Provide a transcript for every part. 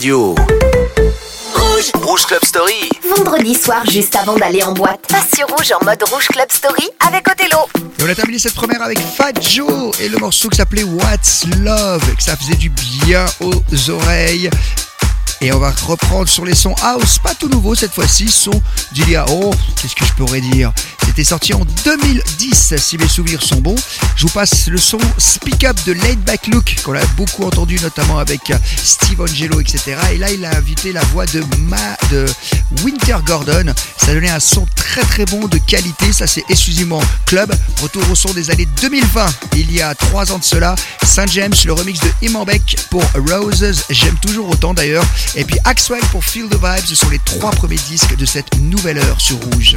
radio. Rouge, Rouge Club Story. Vendredi soir, juste avant d'aller en boîte, passe sur Rouge en mode Rouge Club Story avec Othello. Et on a terminé cette première avec Fat Joe et le morceau qui s'appelait What's Love, que ça faisait du bien aux oreilles. Et on va reprendre sur les sons house, pas tout nouveau cette fois-ci, son d'il y a, oh, qu'est-ce que je pourrais dire? C'était sorti en 2010, si mes souvenirs sont bons. Je vous passe le son Speak Up de Laid Back Look, qu'on a beaucoup entendu notamment avec Steve Angelo, etc. Et là, il a invité la voix de, Ma, de Winter Gordon. Ça donnait un son très très bon de qualité, ça c'est exclusivement club. Retour au son des années 2020, il y a trois ans de cela. Saint James, le remix de Imambek pour Roses, j'aime toujours autant d'ailleurs. Et puis Axwell pour Feel the Vibes, ce sont les trois premiers disques de cette nouvelle heure sur Rouge.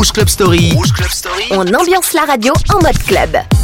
Rouge Club Story. Rouge Club Story. On ambiance la radio en mode club.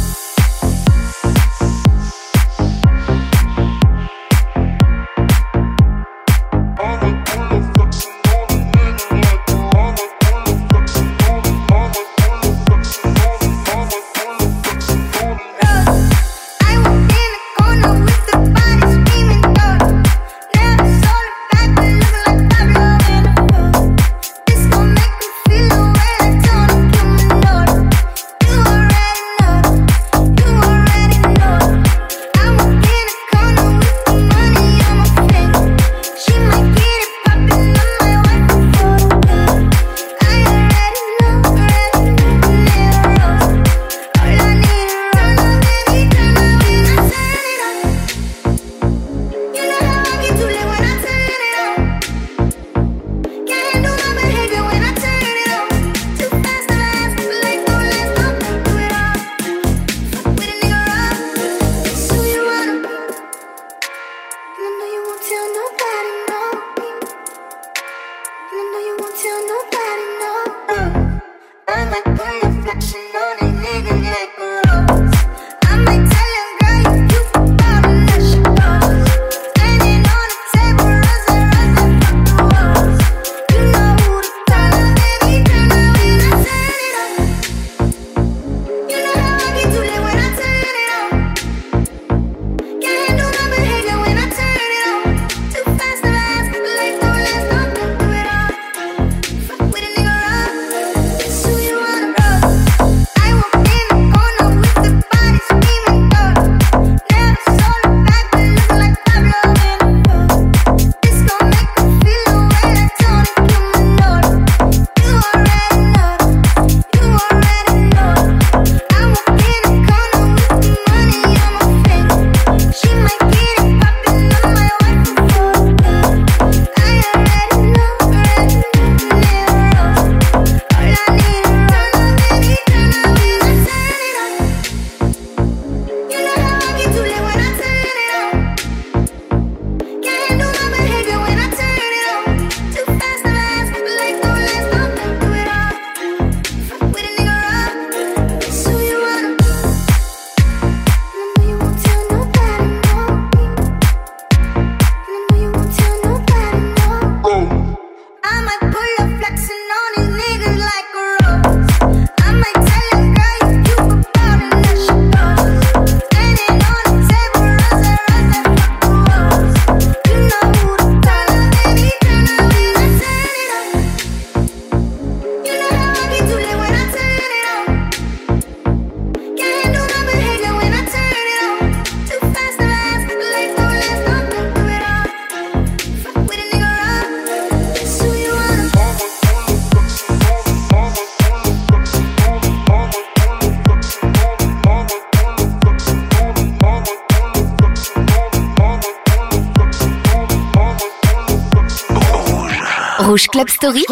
Rouge Club Story.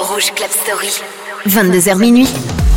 Rouge Club Story. 22h minuit.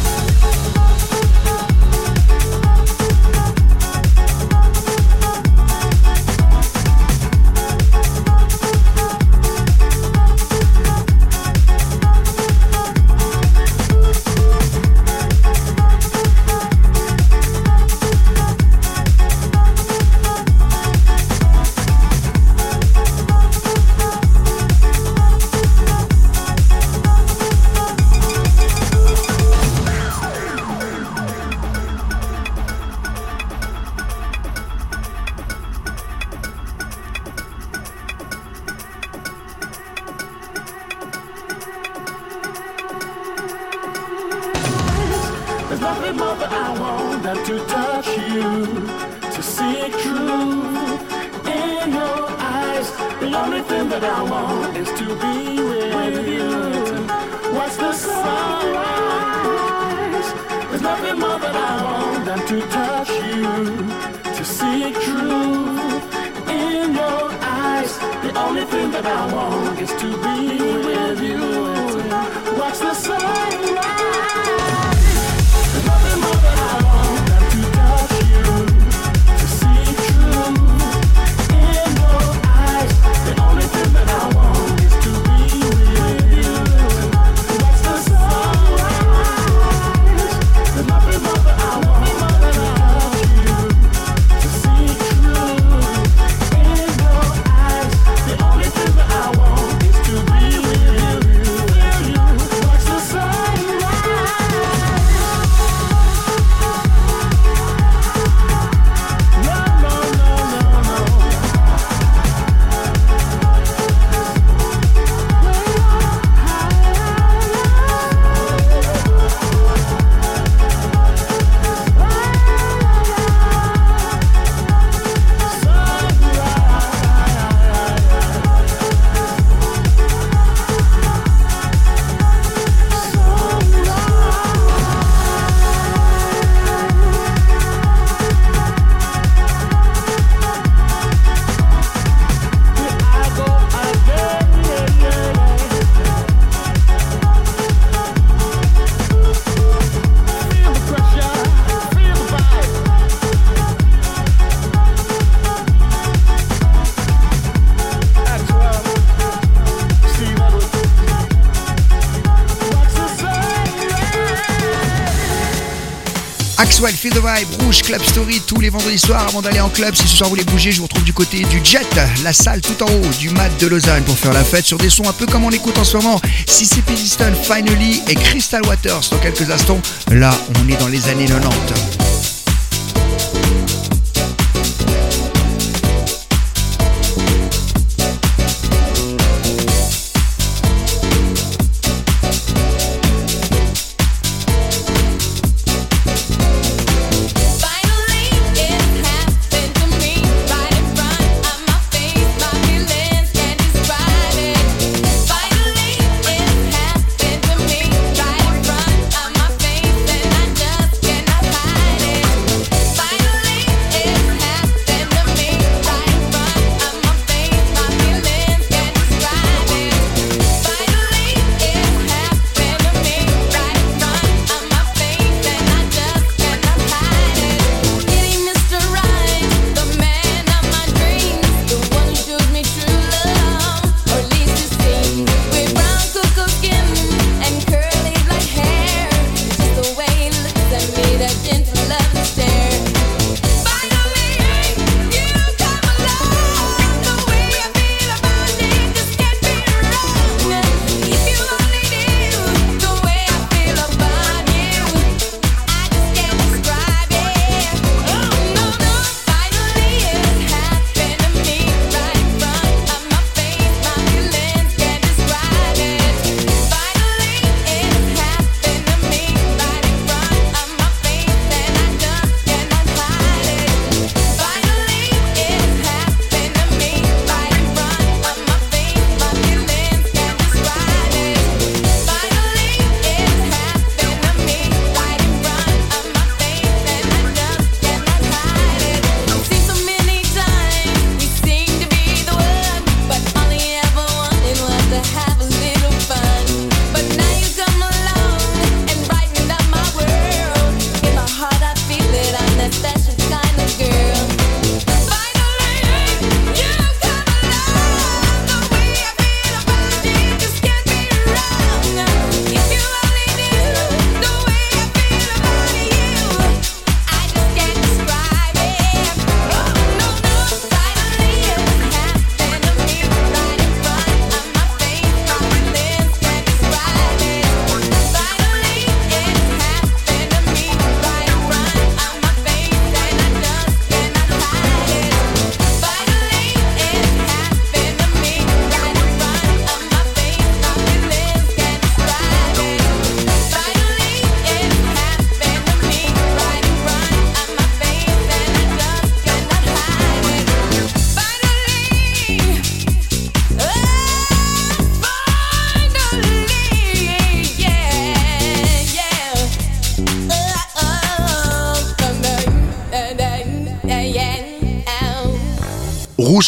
Maxwell, Feel the Vibe, Rouge, Club Story tous les vendredis soirs avant d'aller en club. Si ce soir vous voulez bouger, je vous retrouve du côté du Jet, la salle tout en haut du Mat de Lausanne pour faire la fête sur des sons un peu comme on écoute en ce moment. CCP Liston, Finally et Crystal Waters dans quelques instants. Là, on est dans les années 90.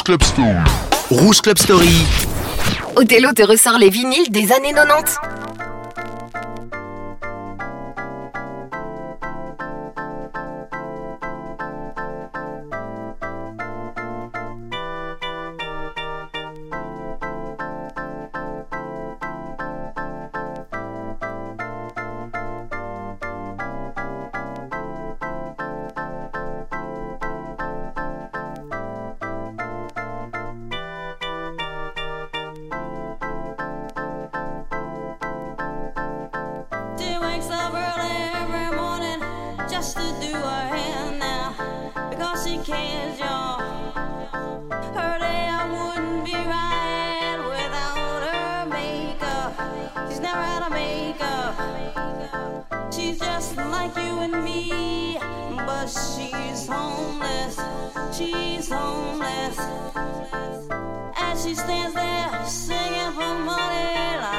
Club Story. Rouge Club Story. Othello te ressort les vinyles des années 90. she's homeless. as she stands there singing for money.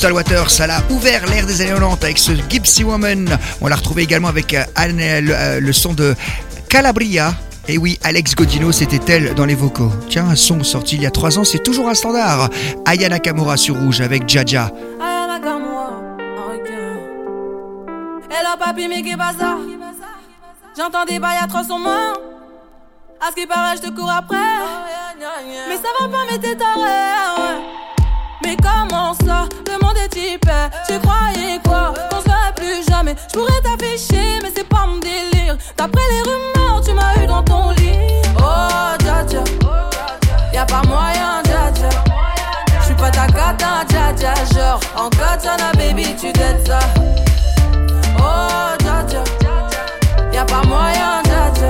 Crystal Waters, ça a ouvert l'ère des années 90 avec ce Gypsy Woman. On l'a retrouvé également avec euh, euh, le, son de Calabria. Et oui, Alex Godino, c'était elle dans les vocaux. Tiens, un son sorti il y a trois ans, c'est toujours un standard. Ayana Nakamura sur Rouge avec Jaja. Papi, mais J'entends des bails à 300 mains. À ce qui paraît, je te cours après. Mais ça va pas, mais t'es taré. Mais comment ça Le monde est type Tu croyais quoi Qu'on serait plus jamais. Je pourrais t'afficher mais c'est pas mon délire. D'après les rumeurs tu m'as eu dans ton lit. Oh dja dja. Y'a pas moyen dja dja. J'suis pas ta cata dja dja. Genre en katana baby tu t'aides ça. Oh dja dja. Y'a pas moyen dja dja.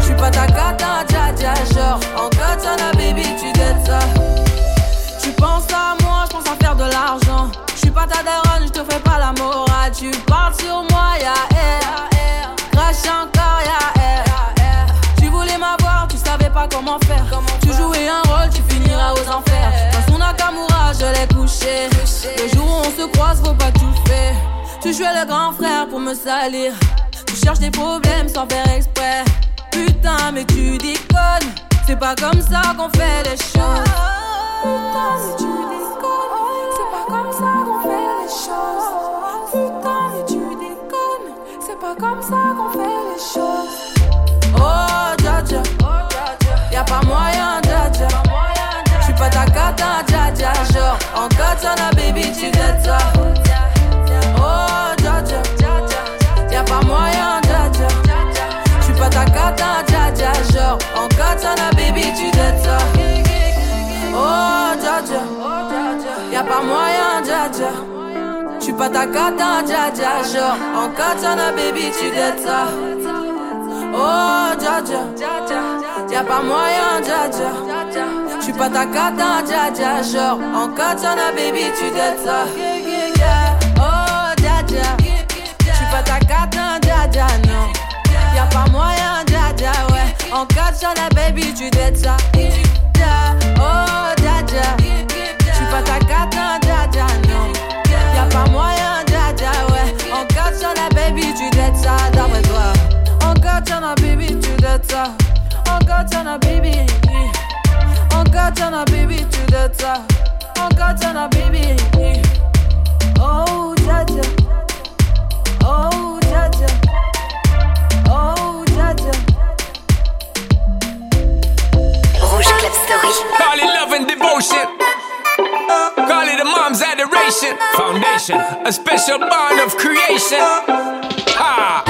J'suis pas ta cata dja dja. Genre en suis pas ta daronne, je te fais pas la morale. Tu parles sur moi, ya air. Crash encore, ya air. Tu voulais m'avoir, tu savais pas comment faire. Tu jouais un rôle, tu finiras aux enfers. Dans son Nakamura, je l'ai couché. Le jour où on se croise, faut pas tout faire. Tu jouais le grand frère pour me salir. Tu cherches des problèmes sans faire exprès. Putain, mais tu déconnes. C'est pas comme ça qu'on fait les choses. Putain, mais tu déconnes, les choses. Putain, mais tu déconnes, c'est pas comme ça qu'on fait les choses. Oh, dja dja, y'a pas moyen, dja dja. J'suis pas ta cata, dja dja. Genre, en katana, baby, tu dettes ça. Oh, dja dja, y'a pas moyen, dja dja. J'suis pas ta cata, dja dja. Genre, en katana, baby, tu dettes ça. Oh, dja dja. Y'a pas moyen, dja dja. J'suis pas ta cata, dja dja. Genre, en katana, baby, tu dettes ça. Oh, dja dja. Y'a pas moyen, dja dja. J'suis pas ta cata, dja dja. Genre, en katana, baby, tu dettes ça. Oh, dja dja. J'suis pas ta cata, dja dja, non. Y'a pas moyen, dja dja, ouais. En katana, baby, tu dettes ça. Tu dettes ça. On garde sur la baby. On garde sur la baby, tu dettes ça. On garde sur la baby. Oh, dja dja. Oh, dja dja. Oh, dja dja. Rouge Club Story. Call it love and devotion. Call it a mom's adoration. Foundation, a special bond of creation. Ha!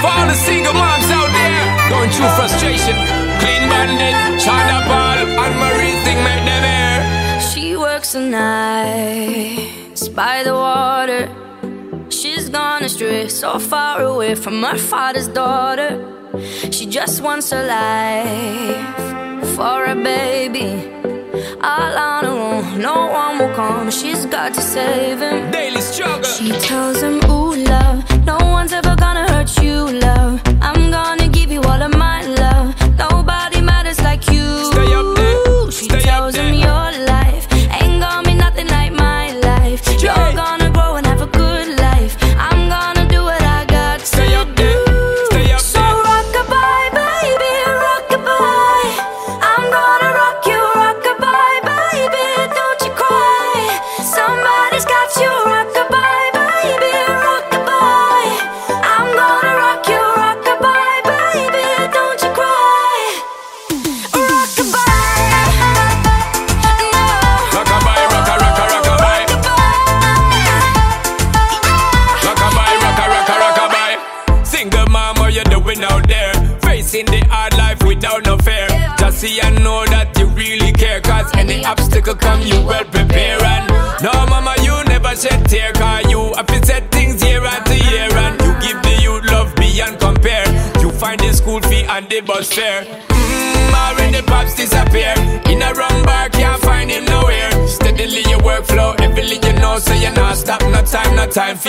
For all the single moms out there going through frustration. Clean bandit, China Paul, and Marie thing make them air. She works the nights by the water. She's gone astray, so far away from her father's daughter. She just wants her life for a baby. All on her own, no one will come. She's got to save him. Daily struggle. She tells him, Ooh, love, no one's ever gonna hurt you, love. I'm gonna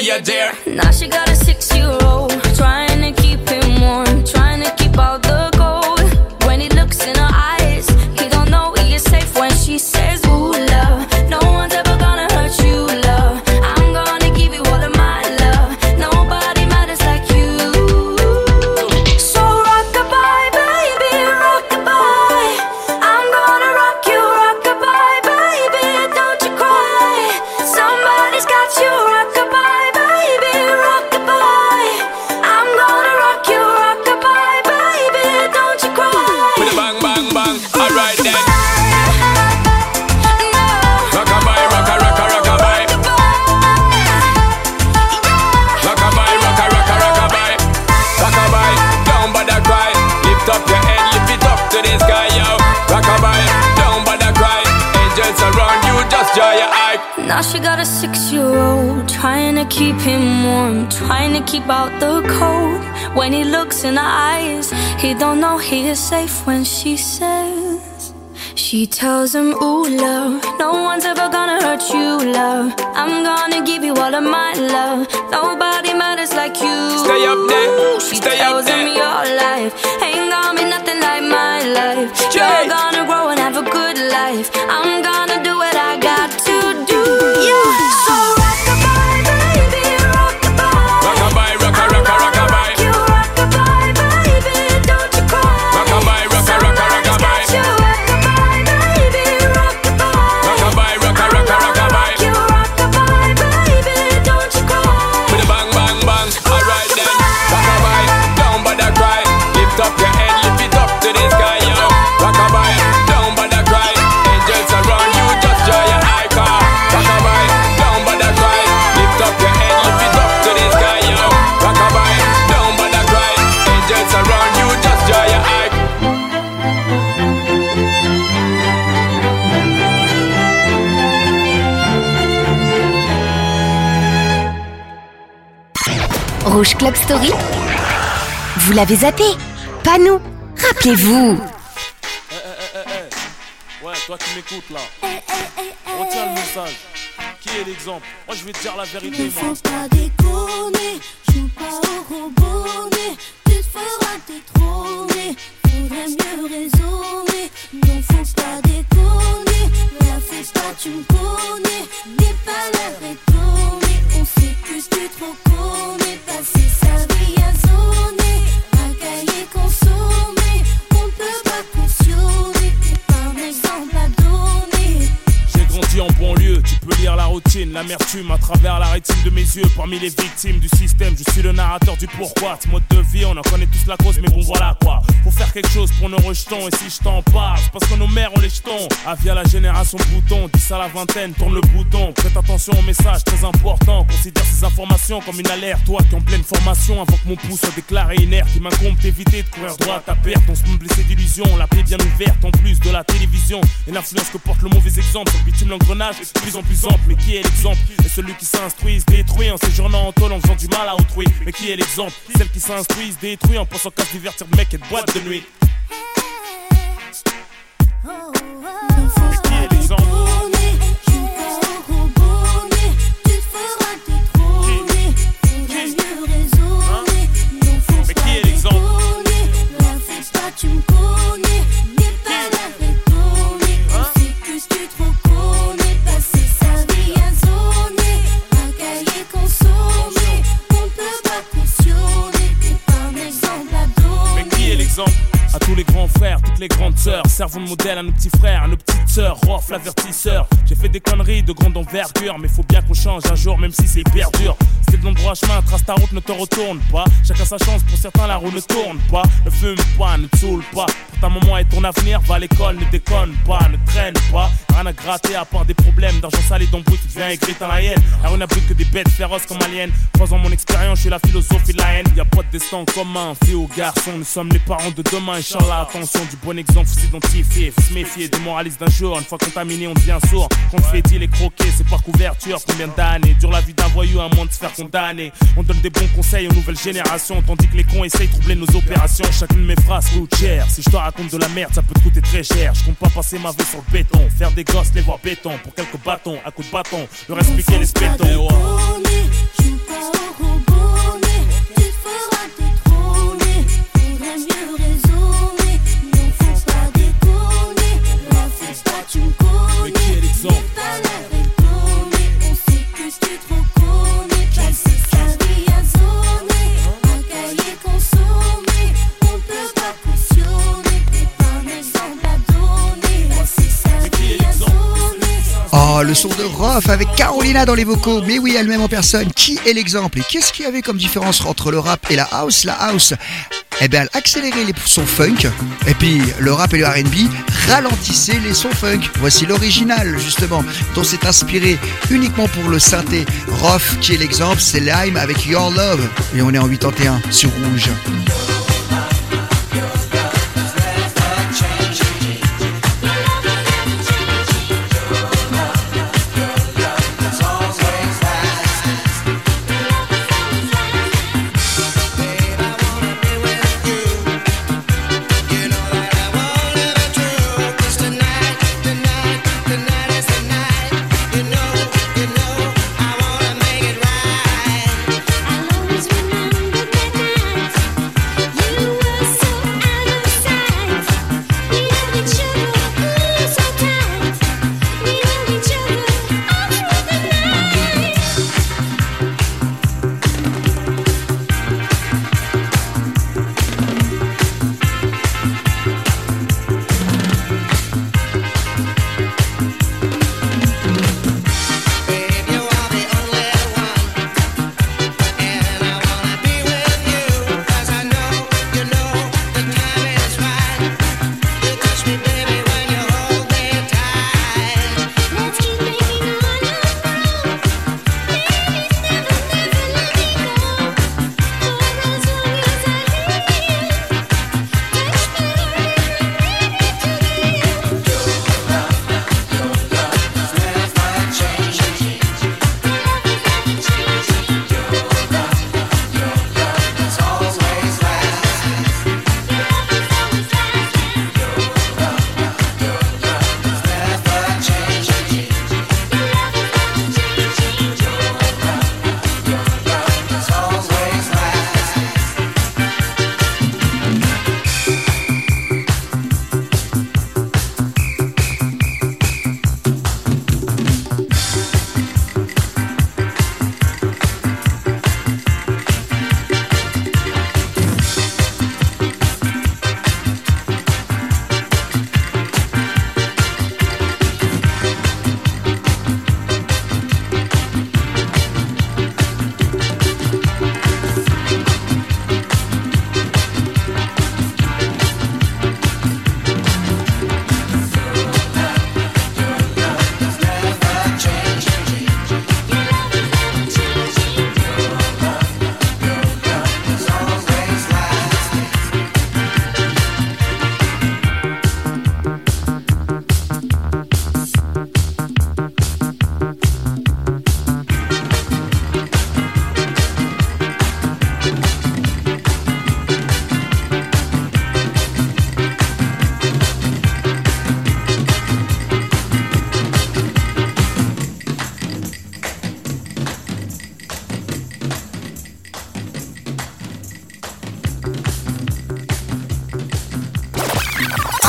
no time for your dear. Now she got a Nobody matters like you. Stay up there, She stay up tells him there. your life ain't gonna be nothing like my life. You're gonna grow and have a good life. Rouge Club Story. Vous l'avez zappé Pas nous. Rappelez-vous. Ouais, toi qui m'écoutes là. Retiens le message. Qui est l'exemple? Moi je vais te dire la vérité, Ne moi. faut pas déconner, joue pas au robonnet, tu te feras détrôner, faudrait mieux raisonner. Non, faut pas déconner, la fais pas, tu me connais, n'aie pas l'air étonné, on trop connais, passer sa vie à zoner, à cahier consommer, grandi en banlieue, tu peux lire la routine, l'amertume à travers la rétine de mes yeux. Parmi les victimes du système, je suis le narrateur du pourquoi. Ce mode de vie, on en connaît tous la cause, mais bon voilà quoi. Faut faire quelque chose pour nos rejetons, et si je t'en parle, parce que nos mères ont les jetons. Avis à la génération bouton, 10 à la vingtaine, tourne le bouton. Prête attention au message très important, considère ces informations comme une alerte. Toi qui en pleine formation, avant que mon pouce soit déclaré inerte, il m'incombe d'éviter de courir droit à ta perte. On se blessé d'illusions, la paix bien ouverte en plus de la télévision. Et l'influence que porte le mauvais exemple, bitume de plus en plus ample. Mais qui est l'exemple? Et celui qui s'instruit se détruit en séjournant en tôle en faisant du mal à autrui. Mais qui est l'exemple? Celle qui s'instruit se détruit en pensant qu'à se divertir de mec et de boîte de nuit. Ne faut à tous les grands frères, toutes les grandes sœurs, servons de modèle à nos petits frères, à nos petites sœurs, Rof l'avertisseur. J'ai fait des conneries de grande envergure, mais faut bien qu'on change un jour, même si c'est hyper dur. Le long droit chemin, trace ta route, ne te retourne pas. Chacun sa chance, pour certains la roue ne tourne pas. Ne fume pas, ne te saoule pas. Pour ta maman et ton avenir, va à l'école, ne déconne pas, ne traîne pas. Rien à gratter à part des problèmes d'argent sale et d'embrouille, tu deviens aigri dans la haine. La rue n'a plus que des bêtes féroces comme aliens. Croisant mon expérience, je suis la philosophie de la haine. Y a pas de destin commun, fille ou garçon, nous sommes les parents de demain. Inch'Allah, attention, du bon exemple, faut s'identifier, faut se méfier des moralistes d'un jour. Une fois contaminé, on devient sourd. Quand on fait dire les croquer, c'est par couverture. Combien d'années dure la vie d'un voyou à moins de se faire condamner? On donne des bons conseils aux nouvelles générations, tandis que les cons essayent de troubler nos opérations. Chacune de mes phrases coûte cher. Si je te raconte de la merde, ça peut te coûter très cher. Je compte pas passer ma vie sur le béton, faire des gosses, les voir béton pour quelques bâtons, à coups de bâton. Le reste piquer les spétons. Carolina dans les vocaux. Mais oui, elle-même en personne. Qui est l'exemple Et qu'est-ce qu'il y avait comme différence entre le rap et la house? La house, eh bien, elle accélérait les sons funk. Et puis, le rap et le RB ralentissaient les sons funk. Voici l'original, justement, dont s'est inspiré uniquement pour le synthé. Roth, qui est l'exemple, c'est Lime avec Your Love. Et on est en 81 sur Rouge.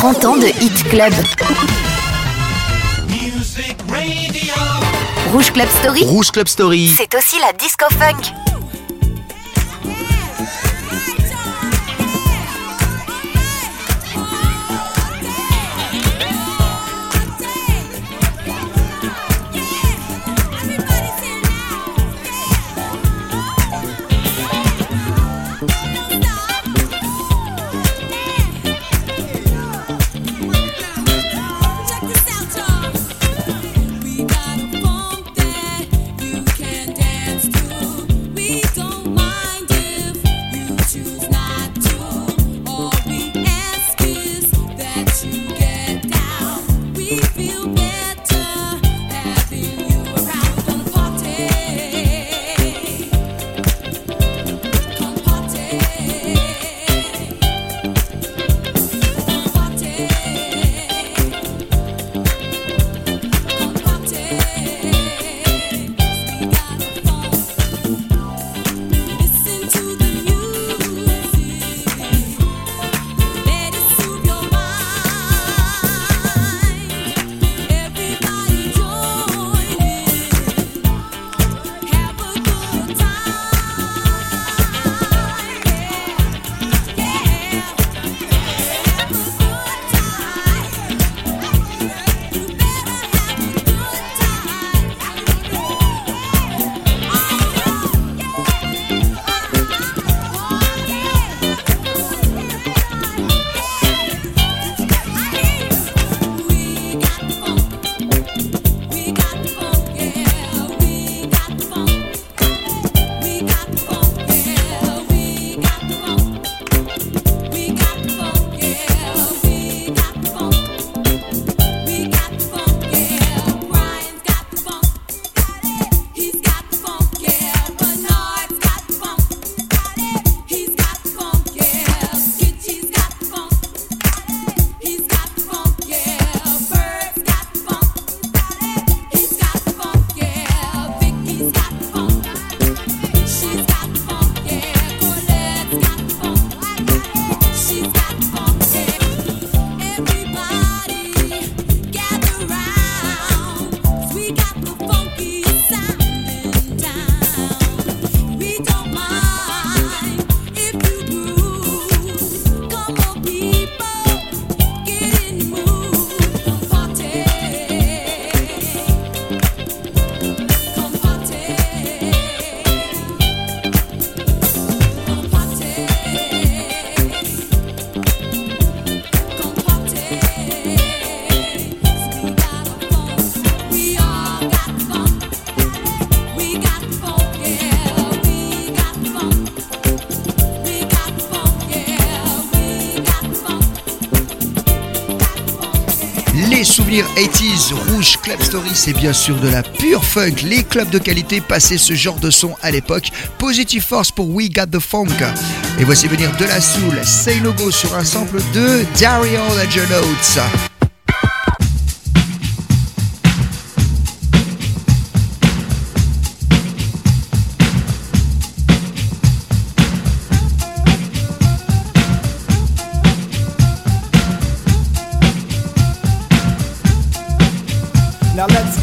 I'll always remember that night.30 ans de Hit Club. Rouge Club Story, Rouge Club Story. c'est aussi la disco funk. Les souvenirs 80s, Rouge Club Story, c'est bien sûr de la pure funk. Les clubs de qualité passaient ce genre de son à l'époque. Positive Force pour We Got the Funk. Et voici venir de la soul, Say No sur un sample de Dario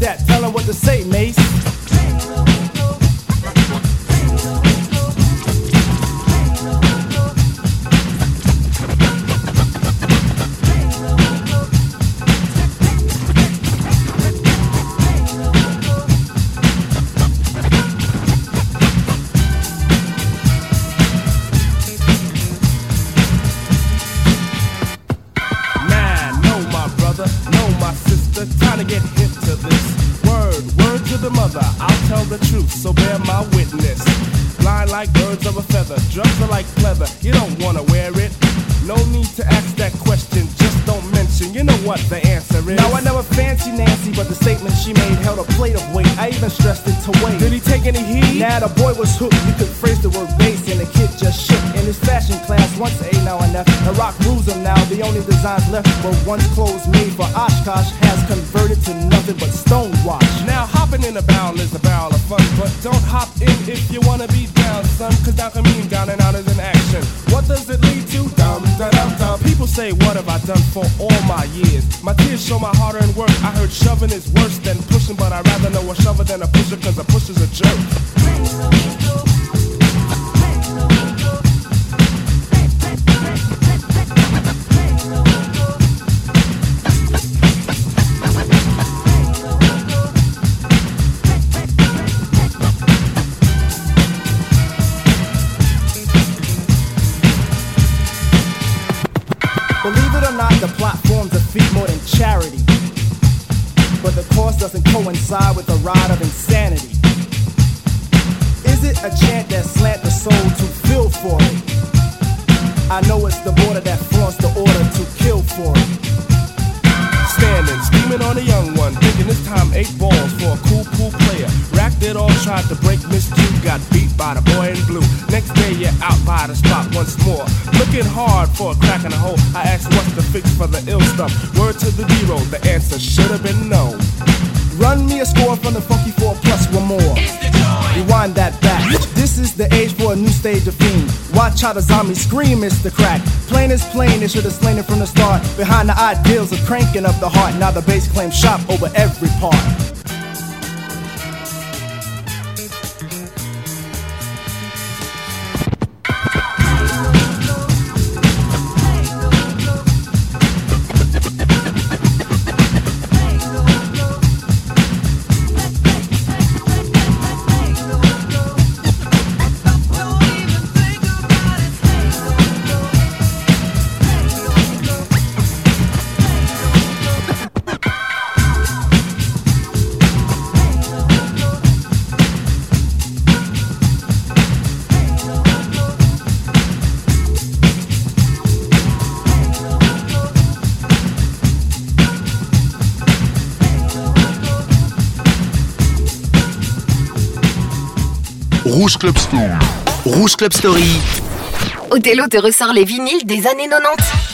that. Tell them what to say, Mace. Only left were once clothes made for Oshkosh has converted to nothing but stonewash. Now hopping in a barrel is a barrel of fun, but don't hop in if you wanna be down, son. Cause down can mean down and out is an action. What does it lead to? Dum da dum dum. People say, What have I done for all my years? My tears show my hard earned work. I heard shoving is worse than pushing, but I'd rather know a shover than a pusher, cause a pusher's a jerk. More than charity. But the cost doesn't coincide with the ride of insanity. Is it a chant that slant the soul to feel for it? I know it's the border that flaunts the order to kill for it. Standing, screaming on a young one, thinking this time eight balls for a cool, cool player. It all, tried to break Miss Q, got beat by the boy in blue. Next day, you're out by the spot once more. Looking hard for a crack in the hole. I asked what's the fix for the ill stuff. Word to the zero, the answer should have been no. Run me a score from the Funky 4 plus one more. Rewind that back. This is the age for a new stage of fiend. Watch how the zombies scream, it's the crack. Plain is plain, it should have slain it from the start. Behind the ideals of cranking up the heart. Now the bass claims shop over every part. Rouge Club Story. Rouge Club Story. Othello te ressort les vinyles des années 90.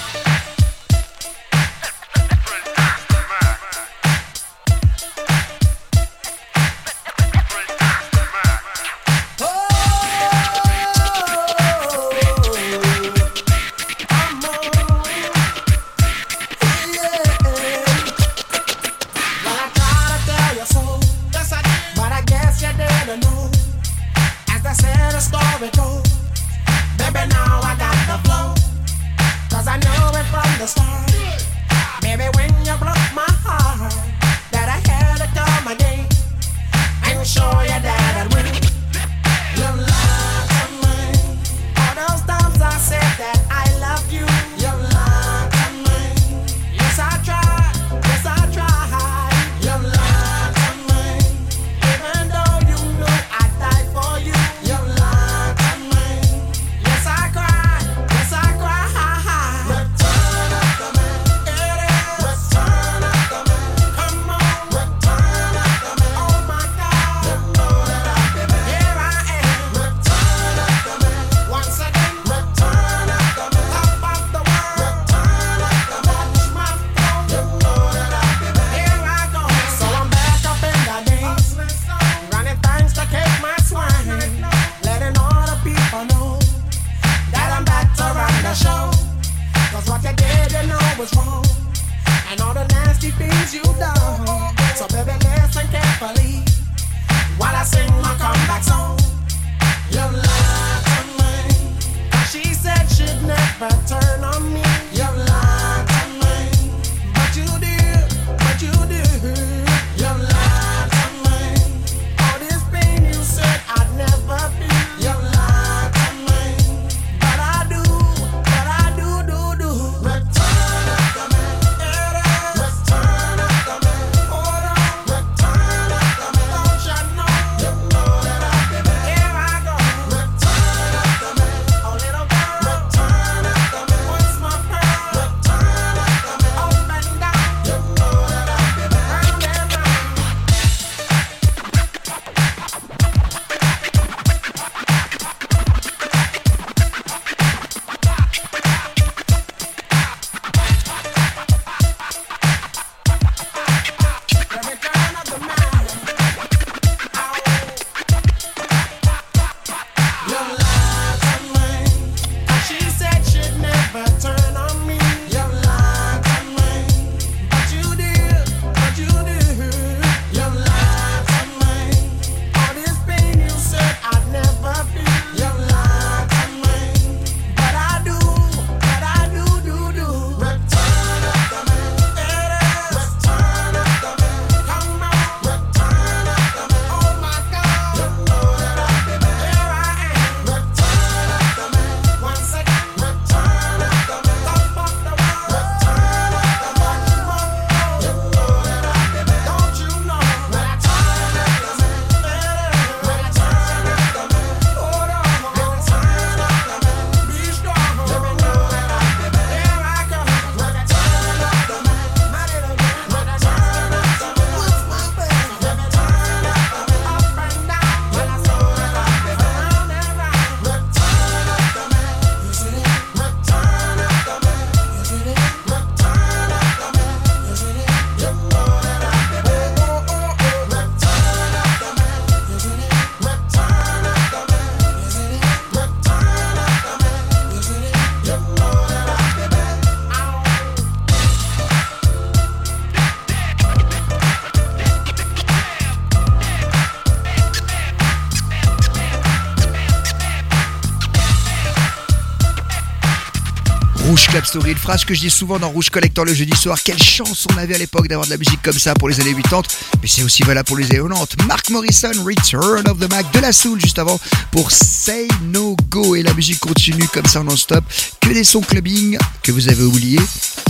Une phrase que je dis souvent dans Rouge Collector le jeudi soir. Quelle chance on avait à l'époque d'avoir de la musique comme ça pour les années 80, mais c'est aussi valable pour les années 90. Mark Morrison, Return of the Mac, de la soul juste avant pour Say No Go et la musique continue comme ça non-stop. Que des sons clubbing que vous avez oubliés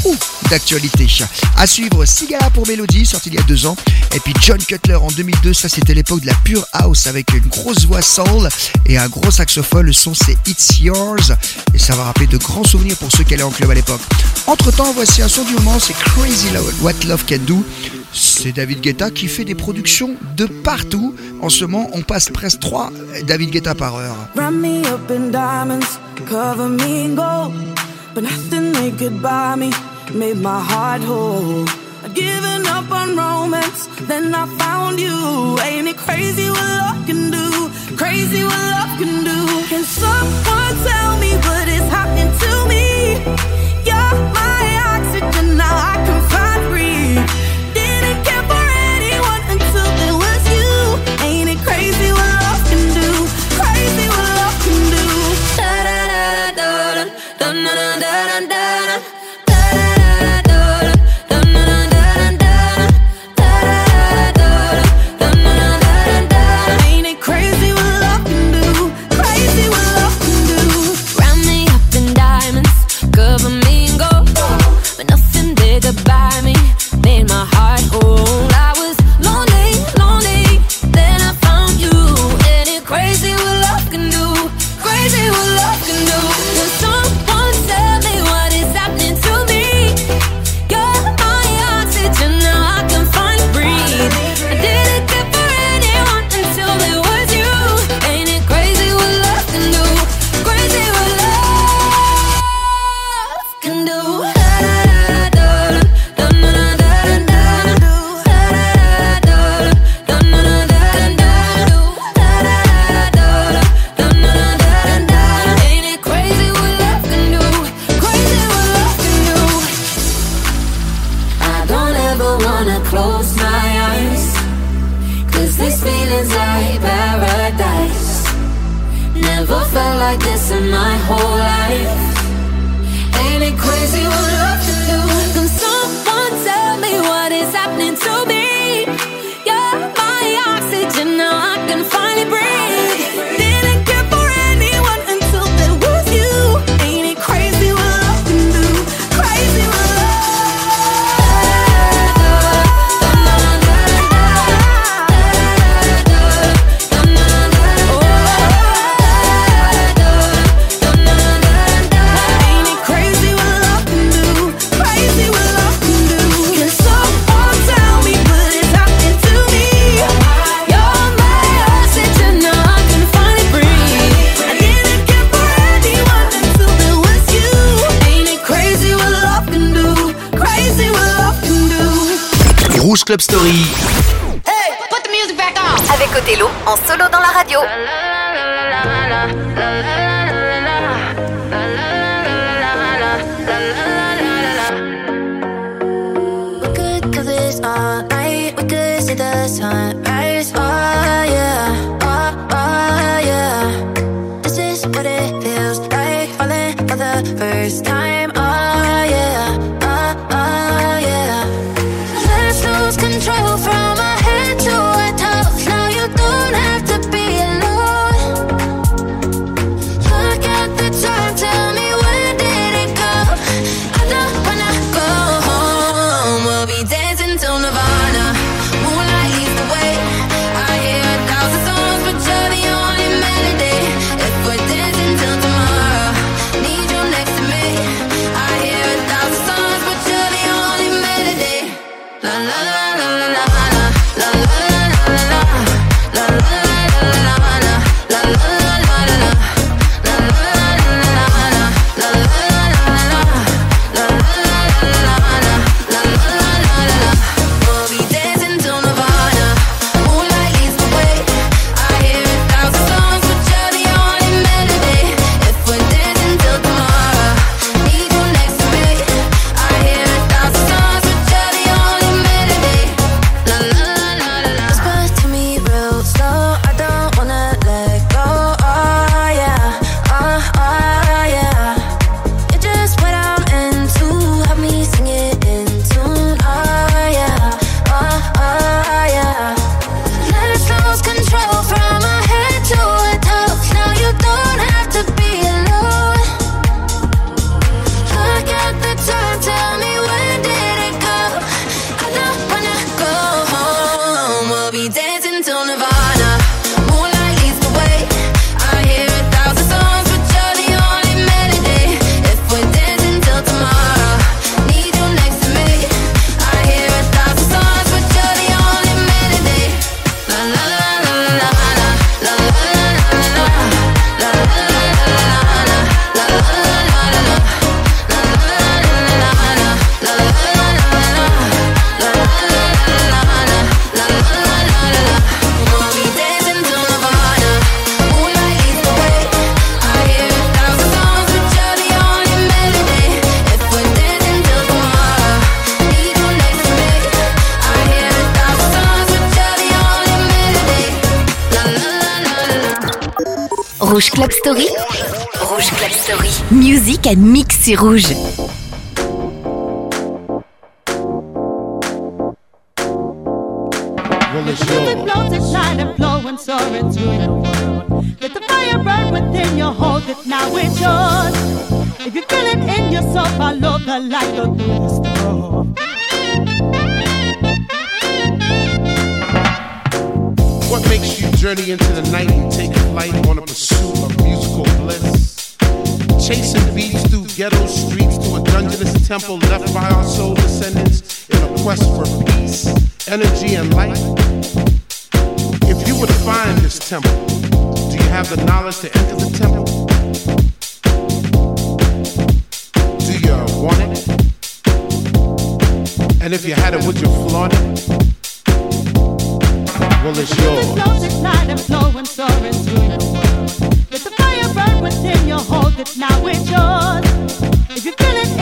ou d'actualité. À suivre Sigala pour Melody, sorti il y a deux ans, et puis John Cutler en 2002. Ça c'était l'époque de la pure house avec une grosse voix soul et un gros saxophone. Le son c'est It's Yours et ça va rappeler de grands souvenirs pour ceux qui allaient en club à l'époque. Entre temps, voici un son du moment, c'est Crazy Love, What Love Can Do. C'est David Guetta qui fait des productions de partout. En ce moment, on passe presque 3 David Guetta par heure. Made my heart whole. I'd given up on romance, then I found you. Ain't it crazy what love can do? Crazy what love can do. Can someone tell me what is happening to me? You're my Club Story. Hey, put the music back on. Avec Othello, en solo dans la radio. Week-end Mix, c'est rouge. temple left by our soul descendants in a quest for peace, energy, and light? If you were to find this temple, do you have the knowledge to enter the temple? Do you want it? And if you had it, would you flaunt it? Well, it's yours. It's a firebird burn within your hold it, now it's yours. If you feel it,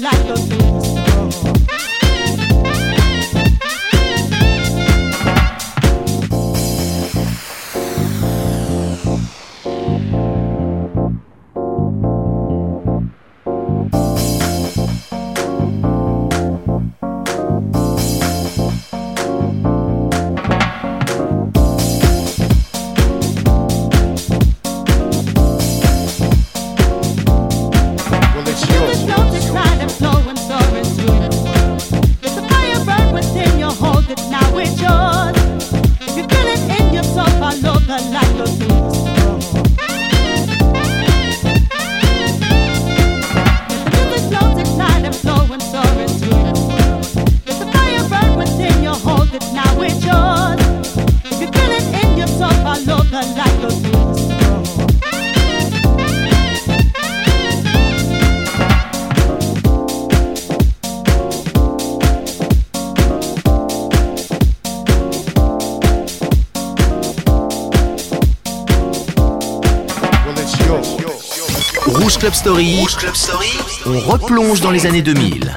like the. On replonge dans les années 2000.